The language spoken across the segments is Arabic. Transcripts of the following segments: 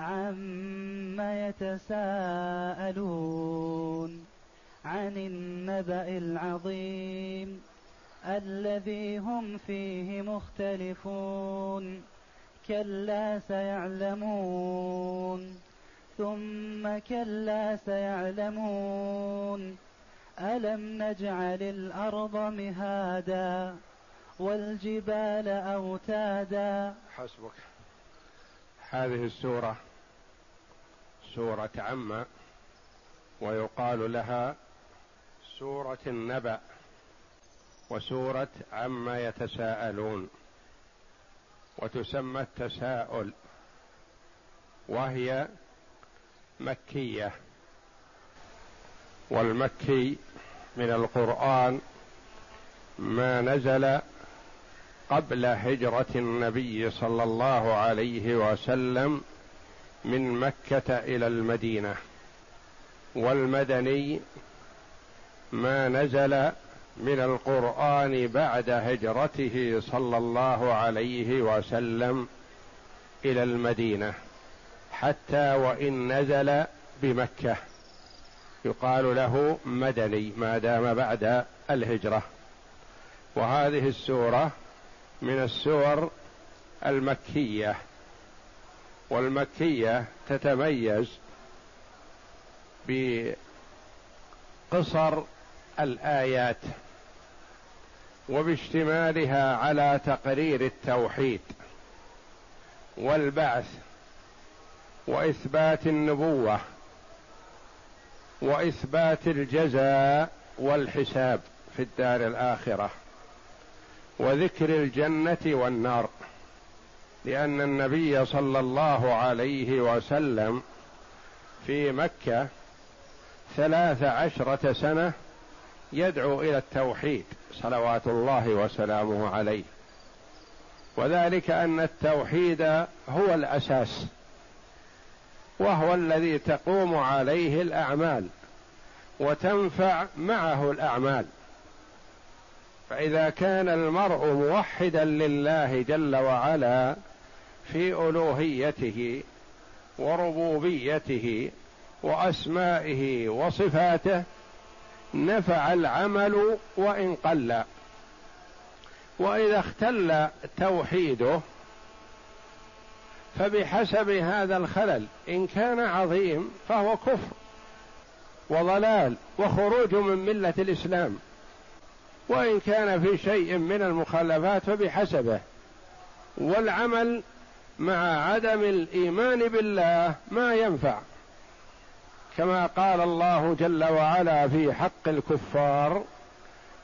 عم يتساءلون عن النبأ العظيم الذي هم فيه مختلفون كلا سيعلمون ثم كلا سيعلمون ألم نجعل الأرض مهادا والجبال أوتادا حسبك. هذه السورة سورة عم ويقال لها سورة النبأ وسورة عما يتساءلون وتسمى التساؤل وهي مكية والمكي من القرآن ما نزل قبل هجرة النبي صلى الله عليه وسلم من مكة إلى المدينة والمدني ما نزل من القرآن بعد هجرته صلى الله عليه وسلم إلى المدينة حتى وإن نزل بمكة. يقال له مدني ما دام بعد الهجرة. وهذه السورة من السور المكية. والمكية تتميز بقصر الآيات وباشتمالها على تقرير التوحيد والبعث وإثبات النبوة وإثبات الجزاء والحساب في الدار الآخرة وذكر الجنة والنار. لأن النبي صلى الله عليه وسلم في مكة ثلاث عشرة سنة يدعو إلى التوحيد صلوات الله وسلامه عليه. وذلك أن التوحيد هو الأساس وهو الذي تقوم عليه الأعمال وتنفع معه الأعمال. فإذا كان المرء موحدا لله جل وعلا في ألوهيته وربوبيته وأسمائه وصفاته نفع العمل وإن قل. وإذا اختل توحيده فبحسب هذا الخلل إن كان عظيم فهو كفر وضلال وخروج من ملة الإسلام. وإن كان في شيء من المخالفات فبحسبه. والعمل مع عدم الإيمان بالله ما ينفع. كما قال الله جل وعلا في حق الكفار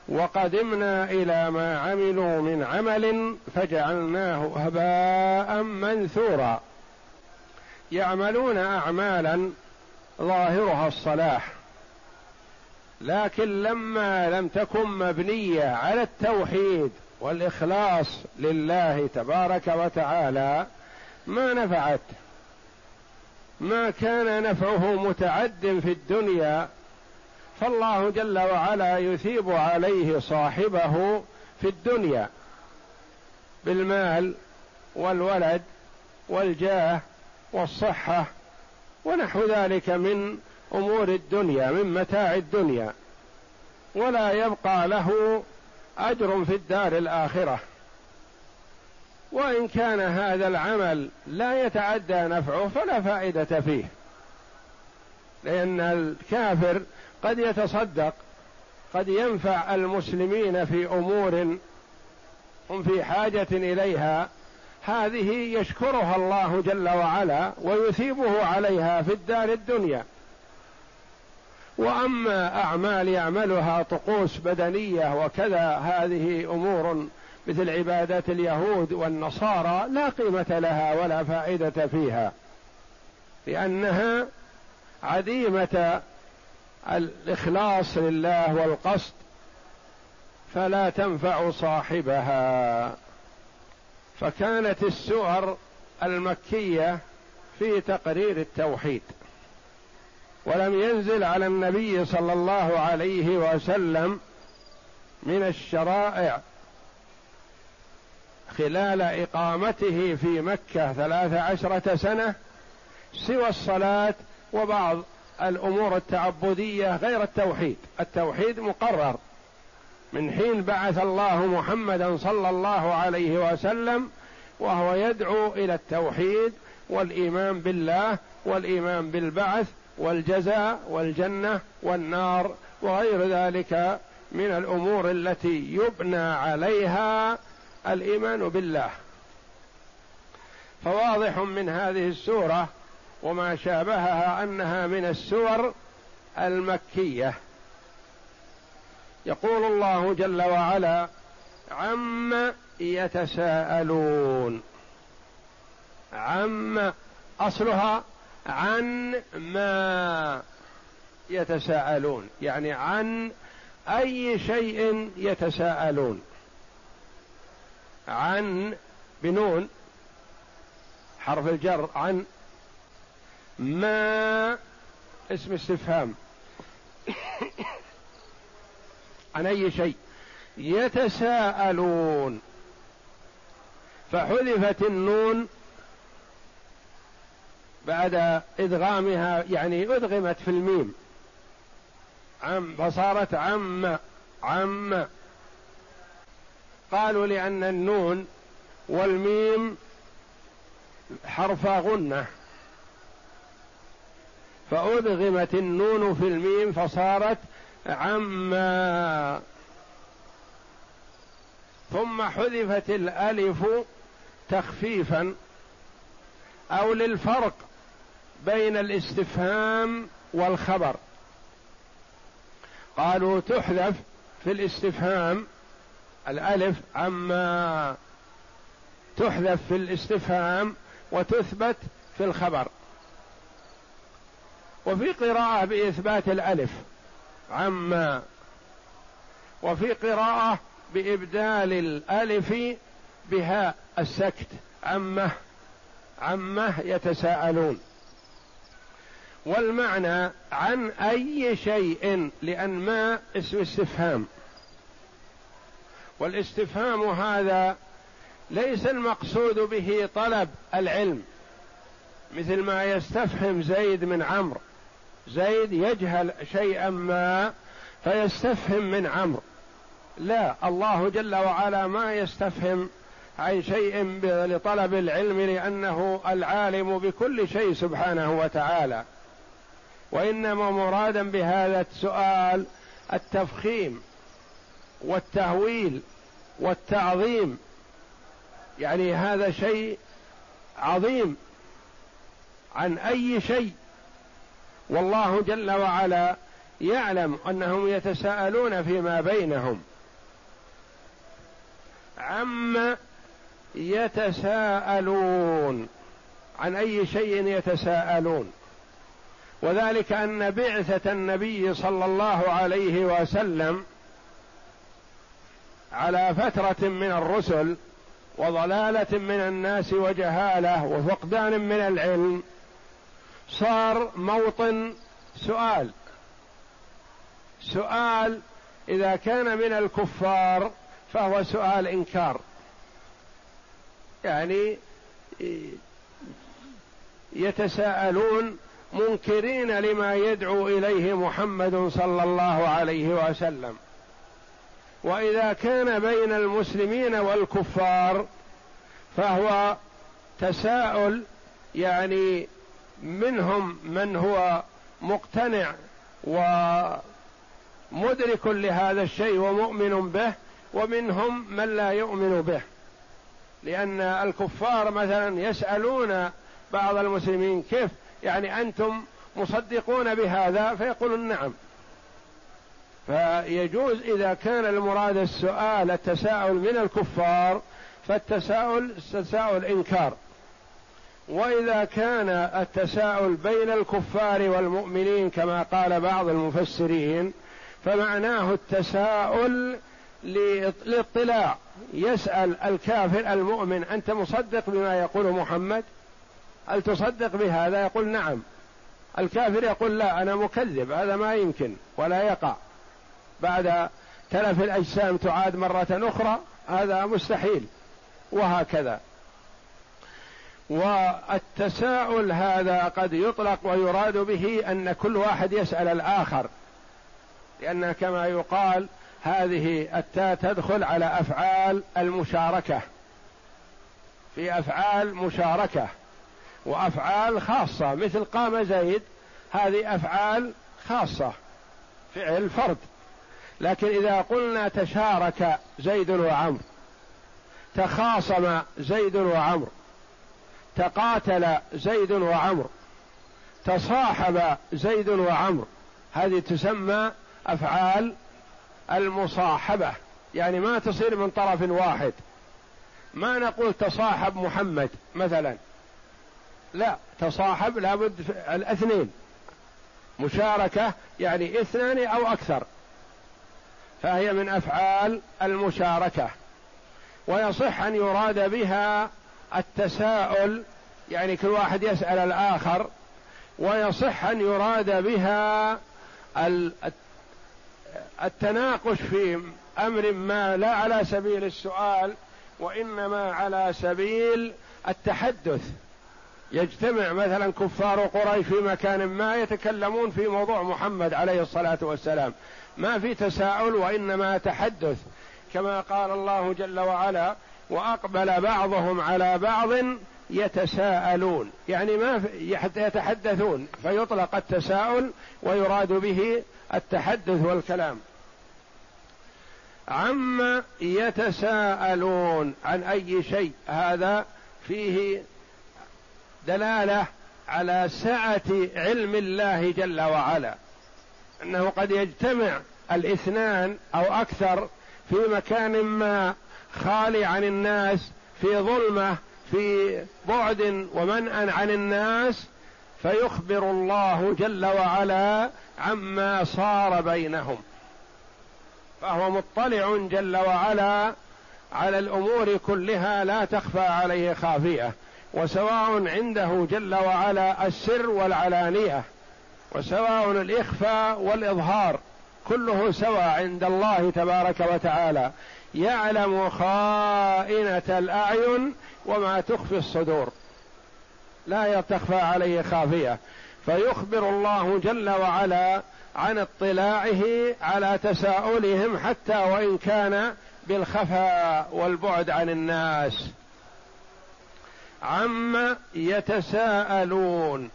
وقدمنا إلى ما عملوا من عمل فجعلناه هباء منثورا. يعملون اعمالا ظاهرها الصلاح لكن لما لم تكن مبنية على التوحيد والإخلاص لله تبارك وتعالى ما نفعت. ما كان نفعه متعد في الدنيا فالله جل وعلا يثيب عليه صاحبه في الدنيا. بالمال والولد والجاه والصحة ونحو ذلك من أمور الدنيا من متاع الدنيا. ولا يبقى له أجر في الدار الآخرة. وإن كان هذا العمل لا يتعدى نفعه فلا فائدة فيه. لأن الكافر قد يتصدق قد ينفع المسلمين في أمور هم في حاجة إليها. هذه يشكرها الله جل وعلا ويثيبه عليها في الدار الدنيا. وأما أعمال يعملها طقوس بدنية وكذا هذه أمور مثل عبادات اليهود والنصارى لا قيمة لها ولا فائدة فيها لأنها عديمة الإخلاص لله والقصد فلا تنفع صاحبها. فكانت السور المكية في تقرير التوحيد ولم ينزل على النبي صلى الله عليه وسلم من الشرائع خلال إقامته في مكة ثلاث عشرة سنة سوى الصلاة وبعض الأمور التعبدية غير التوحيد. التوحيد مقرر. من حين بعث الله محمدا صلى الله عليه وسلم وهو يدعو إلى التوحيد والإيمان بالله والإيمان بالبعث والجزاء والجنة والنار وغير ذلك من الأمور التي يبنى عليها الإيمان بالله. فواضح من هذه السورة وما شابهها أنها من السور المكية. يقول الله جل وعلا عم يتساءلون عم أصلها عن ما يتساءلون يعني عن أي شيء يتساءلون عن بنون حرف الجر عن ما اسم استفهام. عن أي شيء؟ يتساءلون. فحذفت النون بعد إدغامها يعني أدغمت في الميم. عم فصارت عم عم. قالوا لأن النون والميم حرف غنة. فأدغمت النون في الميم فصارت عما. ثم حذفت الألف تخفيفا أو للفرق بين الاستفهام والخبر. قالوا تحذف في الاستفهام الألف عما تحذف في الاستفهام وتثبت في الخبر. وفي قراءة بإثبات الألف عما وفي قراءة بإبدال الألف بهاء السكت عمه عمه يتساءلون. والمعنى عن أي شيء لأن ما اسم استفهام. والاستفهام هذا ليس المقصود به طلب العلم مثل ما يستفهم زيد من عمرو. زيد يجهل شيئا ما فيستفهم من عمرو. لا الله جل وعلا ما يستفهم عن شيء لطلب العلم لأنه العالم بكل شيء سبحانه وتعالى. وإنما مرادا بهذا السؤال التفخيم. والتهويل والتعظيم. يعني هذا شيء عظيم عن أي شيء. والله جل وعلا يعلم أنهم يتساءلون فيما بينهم. عما يتساءلون عن أي شيء يتساءلون. وذلك أن بعثة النبي صلى الله عليه وسلم على فترة من الرسل وضلالة من الناس وجهالة وفقدان من العلم صار موطن سؤال. سؤال إذا كان من الكفار فهو سؤال إنكار. يعني يتساءلون منكرين لما يدعو إليه محمد صلى الله عليه وسلم. وإذا كان بين المسلمين والكفار فهو تساؤل يعني منهم من هو مقتنع ومدرك لهذا الشيء ومؤمن به ومنهم من لا يؤمن به. لأن الكفار مثلا يسألون بعض المسلمين كيف يعني أنتم مصدقون بهذا؟ فيقولون نعم. فيجوز إذا كان المراد السؤال التساؤل من الكفار فالتساؤل تساؤل إنكار. وإذا كان التساؤل بين الكفار والمؤمنين كما قال بعض المفسرين فمعناه التساؤل للاطلاع يسأل الكافر المؤمن أنت مصدق بما يقول محمد؟ هل تصدق بهذا؟ يقول نعم. الكافر يقول لا أنا مكذب هذا ما يمكن ولا يقع. بعد تلف الأجسام تعاد مرة أخرى هذا مستحيل وهكذا. والتساؤل هذا قد يطلق ويراد به أن كل واحد يسأل الآخر لأن كما يقال هذه التاء تدخل على أفعال المشاركة. في أفعال مشاركة وأفعال خاصة مثل قام زيد هذه أفعال خاصة فعل فرد. لكن إذا قلنا تشارك زيد وعمرو تخاصم زيد وعمرو تقاتل زيد وعمرو تصاحب زيد وعمرو هذه تسمى أفعال المصاحبة يعني ما تصير من طرف واحد. ما نقول تصاحب محمد مثلا. لا تصاحب لابد الاثنين. مشاركة يعني اثنان أو أكثر. فهي من أفعال المشاركة. ويصح أن يراد بها التساؤل يعني كل واحد يسأل الآخر ويصح أن يراد بها التناقش في أمر ما لا على سبيل السؤال وإنما على سبيل التحدث. يجتمع مثلا كفار قريش في مكان ما يتكلمون في موضوع محمد عليه الصلاة والسلام. ما في تساؤل وإنما تحدث. كما قال الله جل وعلا وأقبل بعضهم على بعض يتساءلون. يعني ما يتحدثون فيطلق التساؤل ويراد به التحدث والكلام. عما يتساءلون عن أي شيء هذا فيه دلالة على سعة علم الله جل وعلا. أنه قد يجتمع الاثنان أو أكثر في مكان ما خالي عن الناس في ظلمة في بعد ومنأ عن الناس فيخبر الله جل وعلا عما صار بينهم. فهو مطلع جل وعلا على الأمور كلها لا تخفى عليه خافية. وسواء عنده جل وعلا السر والعلانية وسواء الإخفاء والإظهار كله سواء عند الله تبارك وتعالى يعلم خائنة الأعين وما تخفي الصدور. لا تخفى عليه خافية. فيخبر الله جل وعلا عن اطلاعه على تساؤلهم حتى وإن كان بالخفاء والبعد عن الناس. عما يتساءلون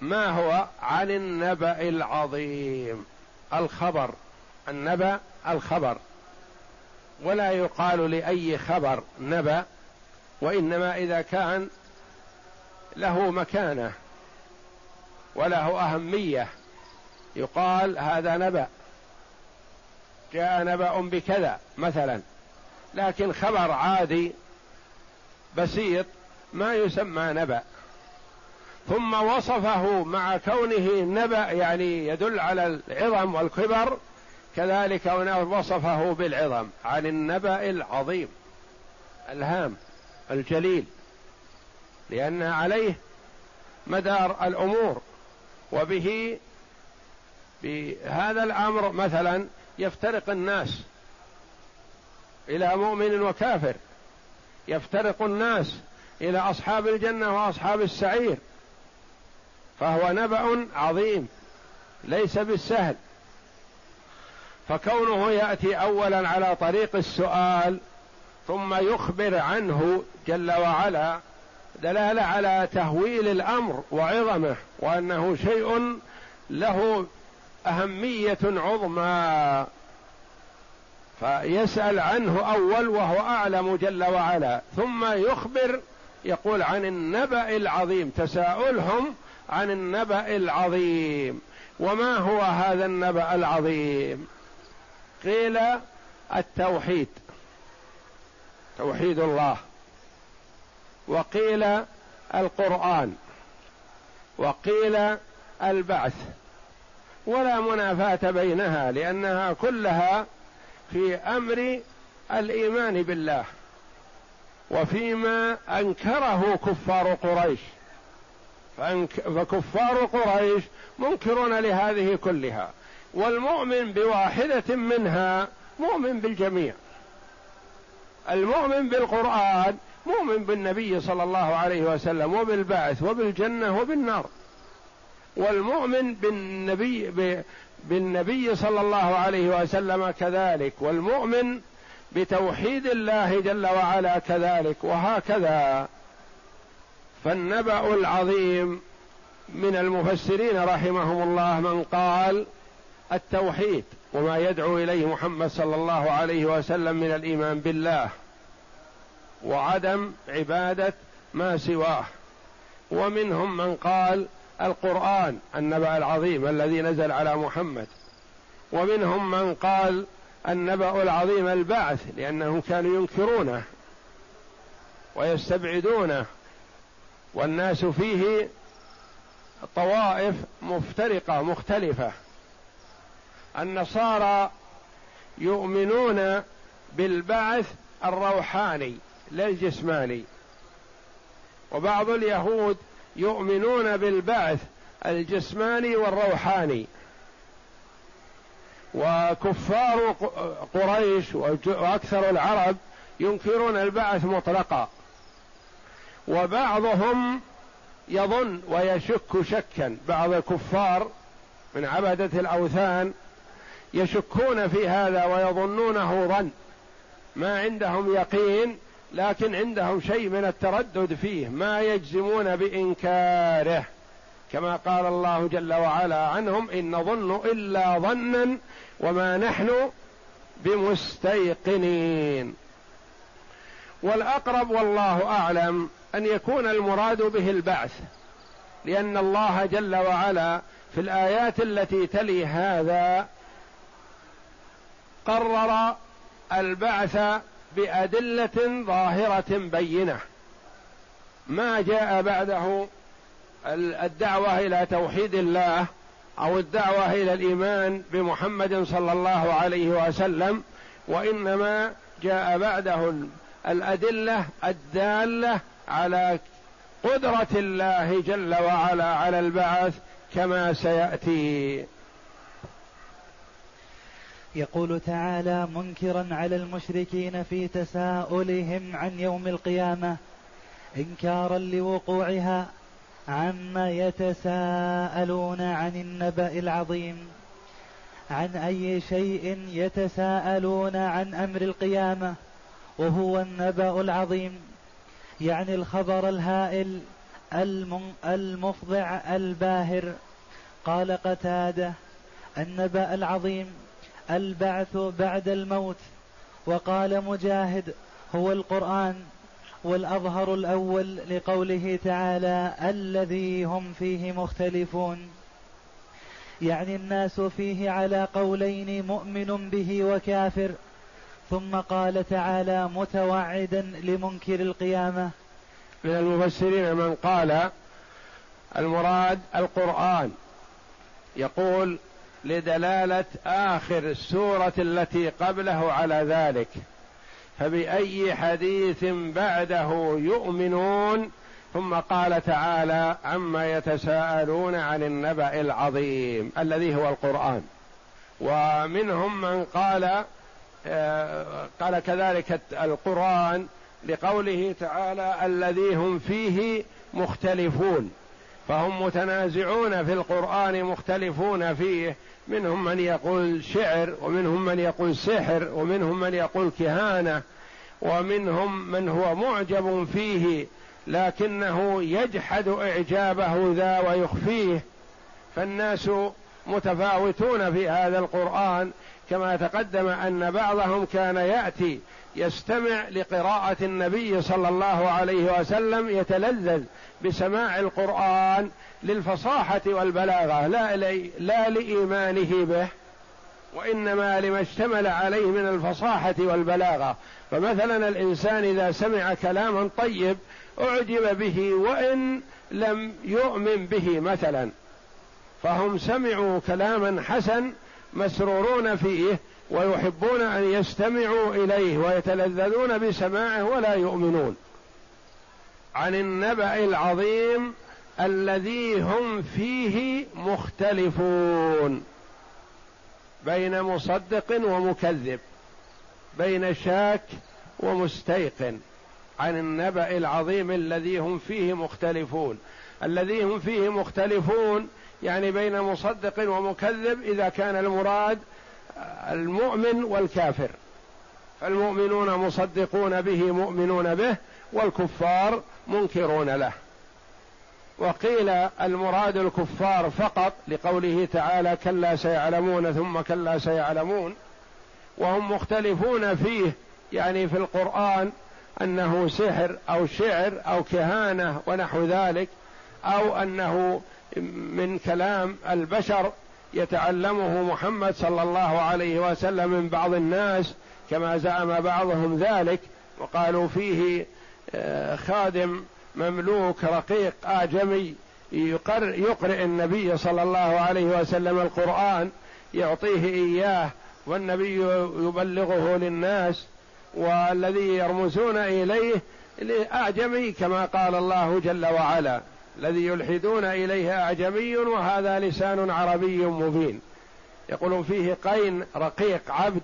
ما هو عن النبأ العظيم الخبر النبأ الخبر. ولا يقال لأي خبر نبأ وإنما إذا كان له مكانة وله أهمية يقال هذا نبأ. جاء نبأ بكذا مثلا لكن خبر عادي بسيط ما يسمى نبأ. ثم وصفه مع كونه نبأ يعني يدل على العظم والكبر. كذلك وصفه بالعظم عن النبأ العظيم الهام الجليل. لأن عليه مدار الأمور وبه بهذا الأمر مثلا يفترق الناس إلى مؤمن وكافر. يفترق الناس إلى أصحاب الجنة وأصحاب السعير. فهو نبأ عظيم ليس بالسهل. فكونه يأتي اولا على طريق السؤال ثم يخبر عنه جل وعلا دلالة على تهويل الأمر وعظمه وأنه شيء له أهمية عظمى. فيسأل عنه أول وهو أعلم جل وعلا ثم يخبر يقول عن النبأ العظيم تساؤلهم عن النبأ العظيم وما هو هذا النبأ العظيم؟ قيل التوحيد توحيد الله وقيل القرآن وقيل البعث ولا منافاة بينها لأنها كلها في أمر الإيمان بالله وفيما أنكره كفار قريش. فكفار قريش منكرون لهذه كلها والمؤمن بواحدة منها مؤمن بالجميع. المؤمن بالقرآن مؤمن بالنبي صلى الله عليه وسلم وبالبعث وبالجنة وبالنار والمؤمن بالنبي بالنبي صلى الله عليه وسلم كذلك والمؤمن بتوحيد الله جل وعلا كذلك وهكذا. فالنبأ العظيم من المفسرين رحمهم الله من قال التوحيد وما يدعو إليه محمد صلى الله عليه وسلم من الإيمان بالله وعدم عبادة ما سواه. ومنهم من قال القرآن النبأ العظيم الذي نزل على محمد. ومنهم من قال النبأ العظيم البعث لأنهم كانوا ينكرونه ويستبعدونه. والناس فيه طوائف مفترقة مختلفة. النصارى يؤمنون بالبعث الروحاني لا الجسماني وبعض اليهود يؤمنون بالبعث الجسماني والروحاني. وكفار قريش وأكثر العرب ينكرون البعث مطلقا. وبعضهم يظن ويشك شكا. بعض الكفار من عبدة الأوثان يشكون في هذا ويظنونه ظن. ما عندهم يقين لكن عندهم شيء من التردد فيه ما يجزمون بإنكاره. كما قال الله جل وعلا عنهم إن نظن إلا ظنا وما نحن بمستيقنين. والأقرب والله أعلم أن يكون المراد به البعث لأن الله جل وعلا في الآيات التي تلي هذا قرر البعث بأدلة ظاهرة بينة. ما جاء بعده الدعوة إلى توحيد الله أو الدعوة إلى الإيمان بمحمد صلى الله عليه وسلم وإنما جاء بعده الأدلة الدالة على قدرة الله جل وعلا على البعث كما سيأتي. يقول تعالى منكرا على المشركين في تساؤلهم عن يوم القيامة إنكارا لوقوعها عما يتساءلون عن النبأ العظيم. عن أي شيء يتساءلون عن أمر القيامة وهو النبأ العظيم. يعني الخبر الهائل المفضع الباهر. قال قتادة النبأ العظيم. البعث بعد الموت. وقال مجاهد هو القرآن والأظهر الأول لقوله تعالى الذي هم فيه مختلفون. يعني الناس فيه على قولين مؤمن به وكافر. ثم قال تعالى متوعدا لمنكر القيامة. من المفسرين من قال المراد القرآن. يقول لدلالة آخر السورة التي قبله على ذلك. فبأي حديث بعده يؤمنون؟ ثم قال تعالى عما يتساءلون عن النبأ العظيم الذي هو القرآن. ومنهم من قال آه، قال كذلك القرآن لقوله تعالى الذي هم فيه مختلفون. فهم متنازعون في القرآن مختلفون فيه. منهم من يقول شعر ومنهم من يقول سحر ومنهم من يقول كهانة ومنهم من هو معجب فيه لكنه يجحد إعجابه ذا ويخفيه. فالناس متفاوتون في هذا القرآن كما تقدم أن بعضهم كان يأتي يستمع لقراءة النبي صلى الله عليه وسلم يتلذذ بسماع القرآن للفصاحة والبلاغة لا, لا لإيمانه به وإنما لما اشتمل عليه من الفصاحة والبلاغة. فمثلا الإنسان إذا سمع كلاما طيب أعجب به وإن لم يؤمن به مثلا. فهم سمعوا كلاما حسن مسرورون فيه ويحبون أن يستمعوا إليه ويتلذذون بسماعه ولا يؤمنون. عن النبأ العظيم الذي هم فيه مختلفون بين مصدق ومكذب بين شاك ومستيقن. عن النبأ العظيم الذي هم فيه مختلفون. الذي هم فيه مختلفون يعني بين مصدق ومكذب إذا كان المراد المؤمن والكافر. فالمؤمنون مصدقون به مؤمنون به والكفار منكرون له. وقيل المراد الكفار فقط لقوله تعالى كلا سيعلمون ثم كلا سيعلمون. وهم مختلفون فيه يعني في القرآن أنه سحر أو شعر أو كهانة ونحو ذلك أو أنه من كلام البشر يتعلمه محمد صلى الله عليه وسلم من بعض الناس كما زعم بعضهم ذلك وقالوا فيه خادم مملوك رقيق آجمي يقرئ النبي صلى الله عليه وسلم القرآن يعطيه إياه والنبي يبلغه للناس والذي يرمزون إليه أعجمي كما قال الله جل وعلا الذي يلحدون إليه أعجمي وهذا لسان عربي مبين. يقولون فيه قين رقيق عبد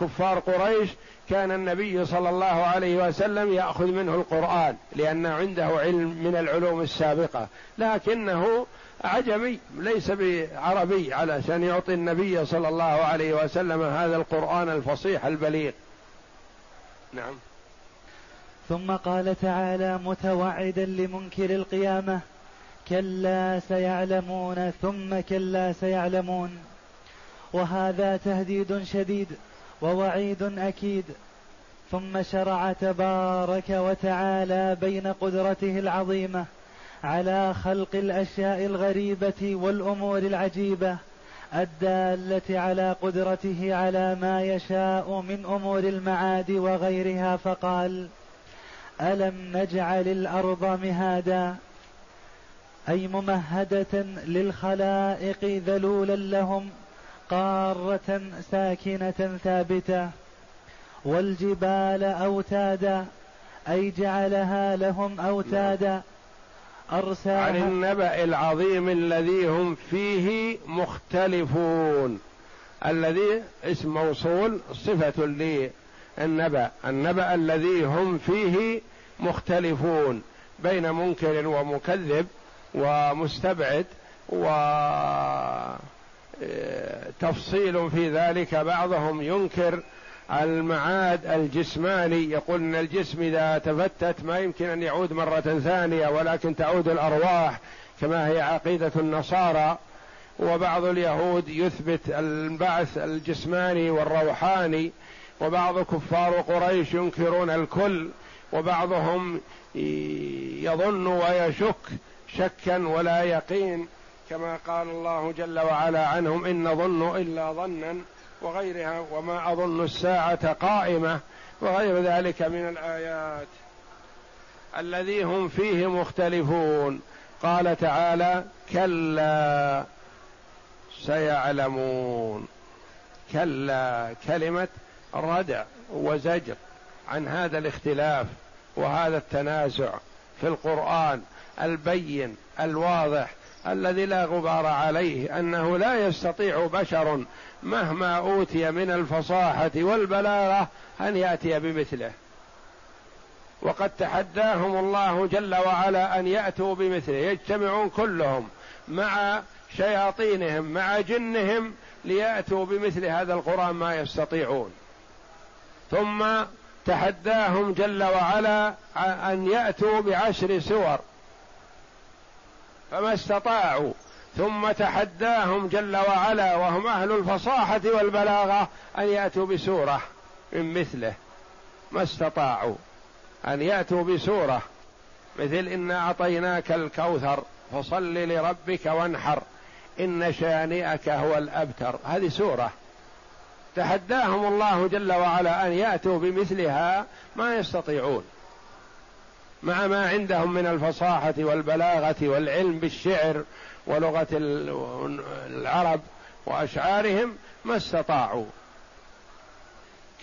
كفار قريش كان النبي صلى الله عليه وسلم يأخذ منه القرآن لأن عنده علم من العلوم السابقة. لكنه عجمي ليس بعربي علشان يعطي النبي صلى الله عليه وسلم هذا القرآن الفصيح البليغ. نعم. ثم قال تعالى متوعدا لمنكر القيامة كلا سيعلمون ثم كلا سيعلمون. وهذا تهديد شديد ووعيد أكيد. ثم شرع تبارك وتعالى بين قدرته العظيمة على خلق الأشياء الغريبة والأمور العجيبة الدالة على قدرته على ما يشاء من أمور المعاد وغيرها فقال ألم نجعل الأرض مهادا؟ أي ممهدة للخلائق ذلولا لهم قارة ساكنة ثابتة والجبال أوتادا أي جعلها لهم أوتادا أرساها عن النبأ العظيم الذي هم فيه مختلفون الذي اسم موصول صفة للنبأ النبأ الذي هم فيه مختلفون بين منكر ومكذب ومستبعد و تفصيل في ذلك بعضهم ينكر المعاد الجسماني. يقول إن الجسم إذا تفتت ما يمكن أن يعود مرة ثانية ولكن تعود الأرواح كما هي عقيدة النصارى. وبعض اليهود يثبت البعث الجسماني والروحاني وبعض كفار قريش ينكرون الكل وبعضهم يظن ويشك شكا ولا يقين. كما قال الله جل وعلا عنهم إن نظن إلا ظنا وغيرها وما أظن الساعة قائمة وغير ذلك من الآيات الذي هم فيه مختلفون. قال تعالى كلا سيعلمون. كلا كلمة ردع وزجر عن هذا الاختلاف وهذا التنازع في القرآن البين الواضح الذي لا غبار عليه أنه لا يستطيع بشر مهما أوتي من الفصاحة والبلاغة أن يأتي بمثله. وقد تحداهم الله جل وعلا أن يأتوا بمثله يجتمعون كلهم مع شياطينهم مع جنهم ليأتوا بمثل هذا القرآن ما يستطيعون. ثم تحداهم جل وعلا أن يأتوا بعشر سور فما استطاعوا. ثم تحداهم جل وعلا وهم أهل الفصاحة والبلاغة أن يأتوا بسورة من مثله. ما استطاعوا أن يأتوا بسورة مثل انا أعطيناك الكوثر فصل لربك وانحر إن شانئك هو الأبتر. هذه سورة. تحداهم الله جل وعلا أن يأتوا بمثلها ما يستطيعون. مع ما عندهم من الفصاحة والبلاغة والعلم بالشعر ولغة العرب وأشعارهم ما استطاعوا.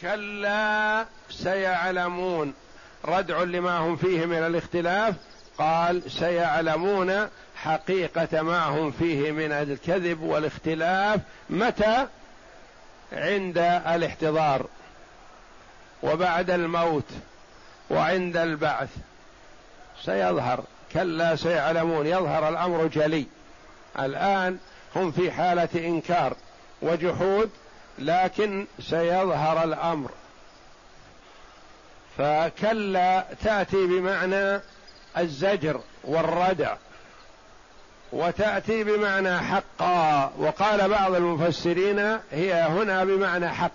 كلا سيعلمون. ردع لما هم فيه من الاختلاف. قال سيعلمون حقيقة ما هم فيه من الكذب والاختلاف متى؟ عند الاحتضار. وبعد الموت. وعند البعث. سيظهر. كلا سيعلمون يظهر الأمر جلي. الآن هم في حالة إنكار وجحود لكن سيظهر الأمر. فكلا تأتي بمعنى الزجر والردع وتأتي بمعنى حقا. وقال بعض المفسرين هي هنا بمعنى حق.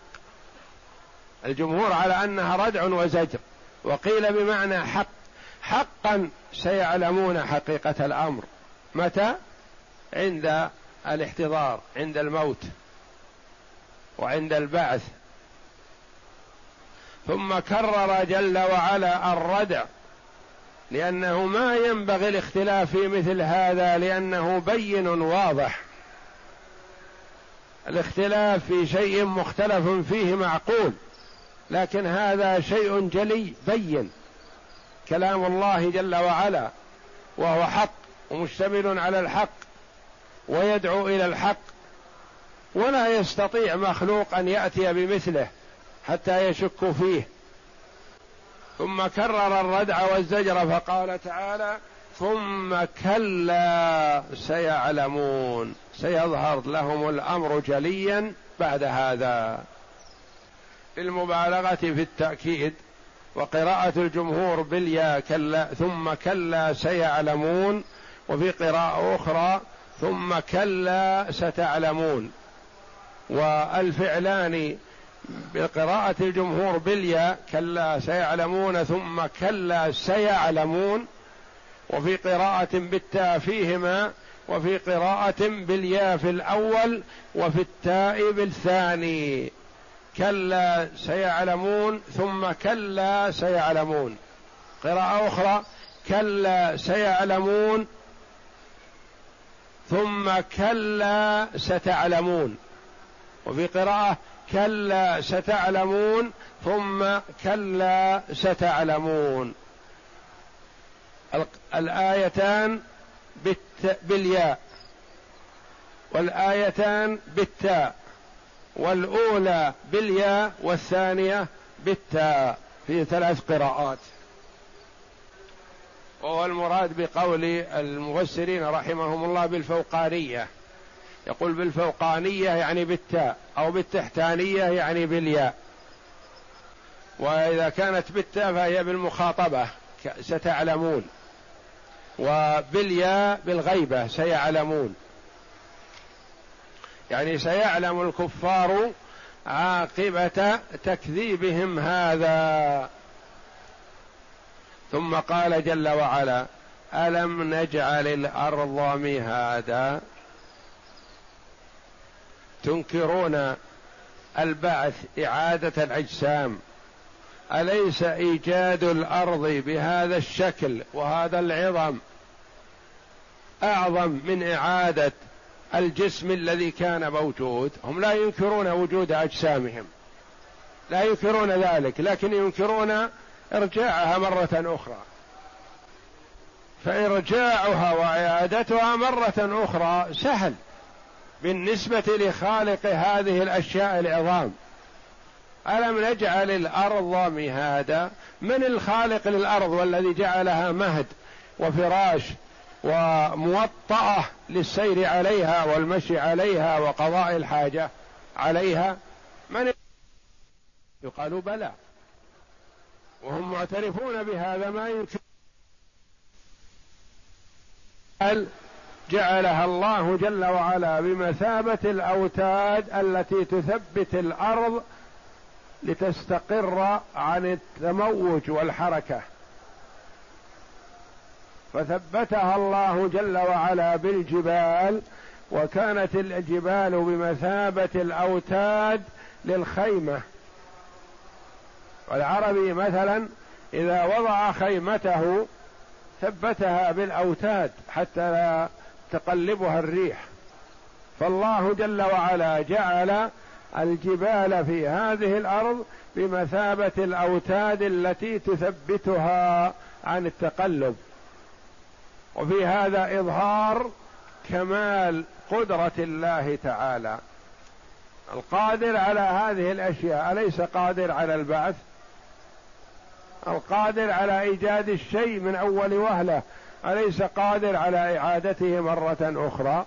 الجمهور على أنها ردع وزجر وقيل بمعنى حق. حقا سيعلمون حقيقة الأمر. متى؟ عند الاحتضار عند الموت وعند البعث. ثم كرر جل وعلا الردع لأنه ما ينبغي الاختلاف في مثل هذا لأنه بين واضح. الاختلاف في شيء مختلف فيه معقول لكن هذا شيء جلي بين. كلام الله جل وعلا وهو حق ومشتمل على الحق ويدعو إلى الحق ولا يستطيع مخلوق أن يأتي بمثله حتى يشك فيه. ثم كرر الردع والزجر فقال تعالى ثم كلا سيعلمون. سيظهر لهم الأمر جليا بعد هذا. للمبالغه في التأكيد وقراءة الجمهور بالياء كلا ثم كلا سيعلمون وفي قراءة أخرى ثم كلا ستعلمون. والفعلان بقراءة الجمهور بالياء كلا سيعلمون ثم كلا سيعلمون. وفي قراءة بالتاء فيهما وفي قراءة بالياء في الأول وفي التاء بالثاني. كلا سيعلمون ثم كلا سيعلمون. قراءة أخرى كلا سيعلمون ثم كلا ستعلمون. وفي قراءة كلا ستعلمون ثم كلا ستعلمون. الآيتان. بالياء. والآيتان بالتاء. والأولى بالياء والثانية بالتاء في ثلاث قراءات. وهو المراد بقول المفسرين رحمهم الله بالفوقانية. يقول بالفوقانية يعني بالتاء أو بالتحتانية يعني بالياء. وإذا كانت بالتاء فهي بالمخاطبة ستعلمون. وبالياء بالغيبة سيعلمون. يعني سيعلم الكفار عاقبة تكذيبهم هذا. ثم قال جل وعلا ألم نجعل الأرض مهادا؟ تنكرون البعث إعادة الأجسام. أليس إيجاد الأرض بهذا الشكل وهذا العظم أعظم من إعادة الجسم الذي كان موجود هم لا ينكرون وجود أجسامهم. لا ينكرون ذلك لكن ينكرون إرجاعها مرة أخرى. فارجاعها وإعادتها مرة أخرى سهل بالنسبة لخالق هذه الأشياء العظام. ألم نجعل الأرض مهادا؟ من الخالق للأرض والذي جعلها مهد وفراش وموطأة للسير عليها والمشي عليها وقضاء الحاجة عليها. من يقال بلى. وهم معترفون بهذا ما يمكن. جعلها الله جل وعلا بمثابة الأوتاد التي تثبت الأرض لتستقر عن التموج والحركة. فثبتها الله جل وعلا بالجبال وكانت الجبال بمثابة الأوتاد للخيمة. والعربي مثلا إذا وضع خيمته ثبتها بالأوتاد حتى لا تقلبها الريح. فالله جل وعلا جعل الجبال في هذه الأرض بمثابة الأوتاد التي تثبتها عن التقلب. وفي هذا إظهار كمال قدرة الله تعالى. القادر على هذه الأشياء أليس قادر على البعث؟ القادر على إيجاد الشيء من أول وهلة أليس قادر على إعادته مرة أخرى؟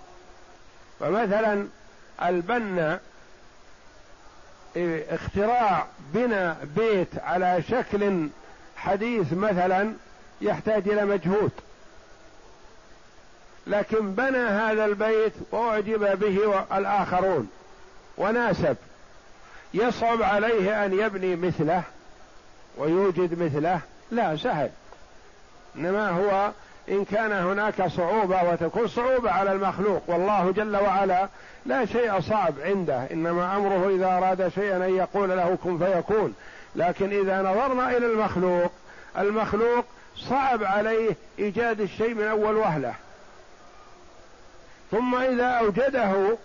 فمثلا البنا اختراع بناء بيت على شكل حديث مثلا يحتاج إلى مجهود. لكن بنى هذا البيت وأعجب به الآخرون. وناسب. يصعب عليه أن يبني مثله ويوجد مثله. لا سهل. إنما هو إن كان هناك صعوبة وتكون صعوبة على المخلوق. والله جل وعلا لا شيء صعب عنده. إنما أمره إذا أراد شيئا أن يقول له كن فيكون. لكن إذا نظرنا إلى المخلوق المخلوق صعب عليه إيجاد الشيء من أول وهلة. ثم إذا أوجده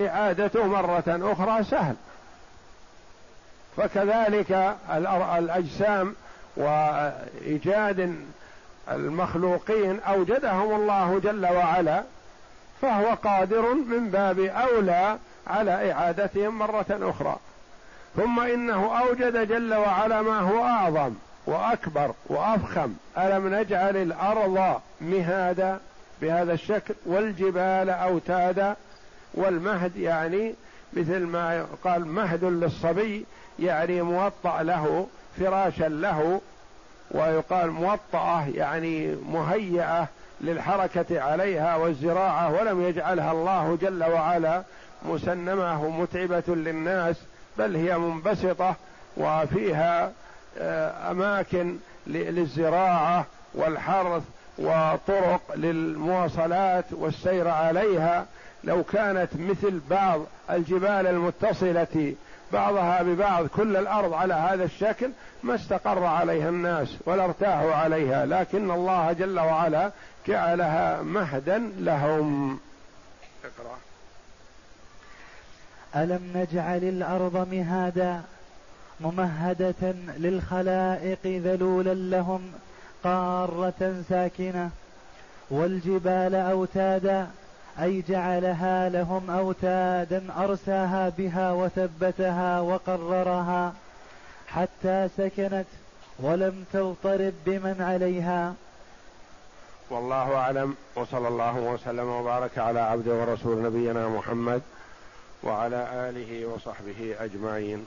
إعادته مرة أخرى سهل. فكذلك الأجسام وإيجاد المخلوقين أوجدهم الله جل وعلا فهو قادر من باب أولى على إعادتهم مرة أخرى. ثم إنه أوجد جل وعلا ما هو أعظم وأكبر وأفخم. ألم نجعل الأرض مهادا؟ بهذا الشكل والجبال اوتادا والمهد يعني مثل ما قال مهد للصبي يعني موطأ له فراشا له ويقال موطأة يعني مهيئة للحركة عليها والزراعة ولم يجعلها الله جل وعلا مسنمة متعبة للناس بل هي منبسطة وفيها آه، أماكن للزراعة والحرث وطرق للمواصلات والسير عليها لو كانت مثل بعض الجبال المتصلة بعضها ببعض كل الأرض على هذا الشكل ما استقر عليها الناس ولا ارتاحوا عليها لكن الله جل وعلا جعلها مهدا لهم. اقرأ. ألم نجعل الأرض مهادا ممهدة للخلائق ذلولا لهم قارة ساكنة والجبال أوتادا أي جعلها لهم أوتادا أرساها بها وثبتها وقررها حتى سكنت ولم تضطرب بمن عليها. والله أعلم وصلى الله وسلم وبارك على عبده ورسول نبينا محمد وعلى آله وصحبه أجمعين.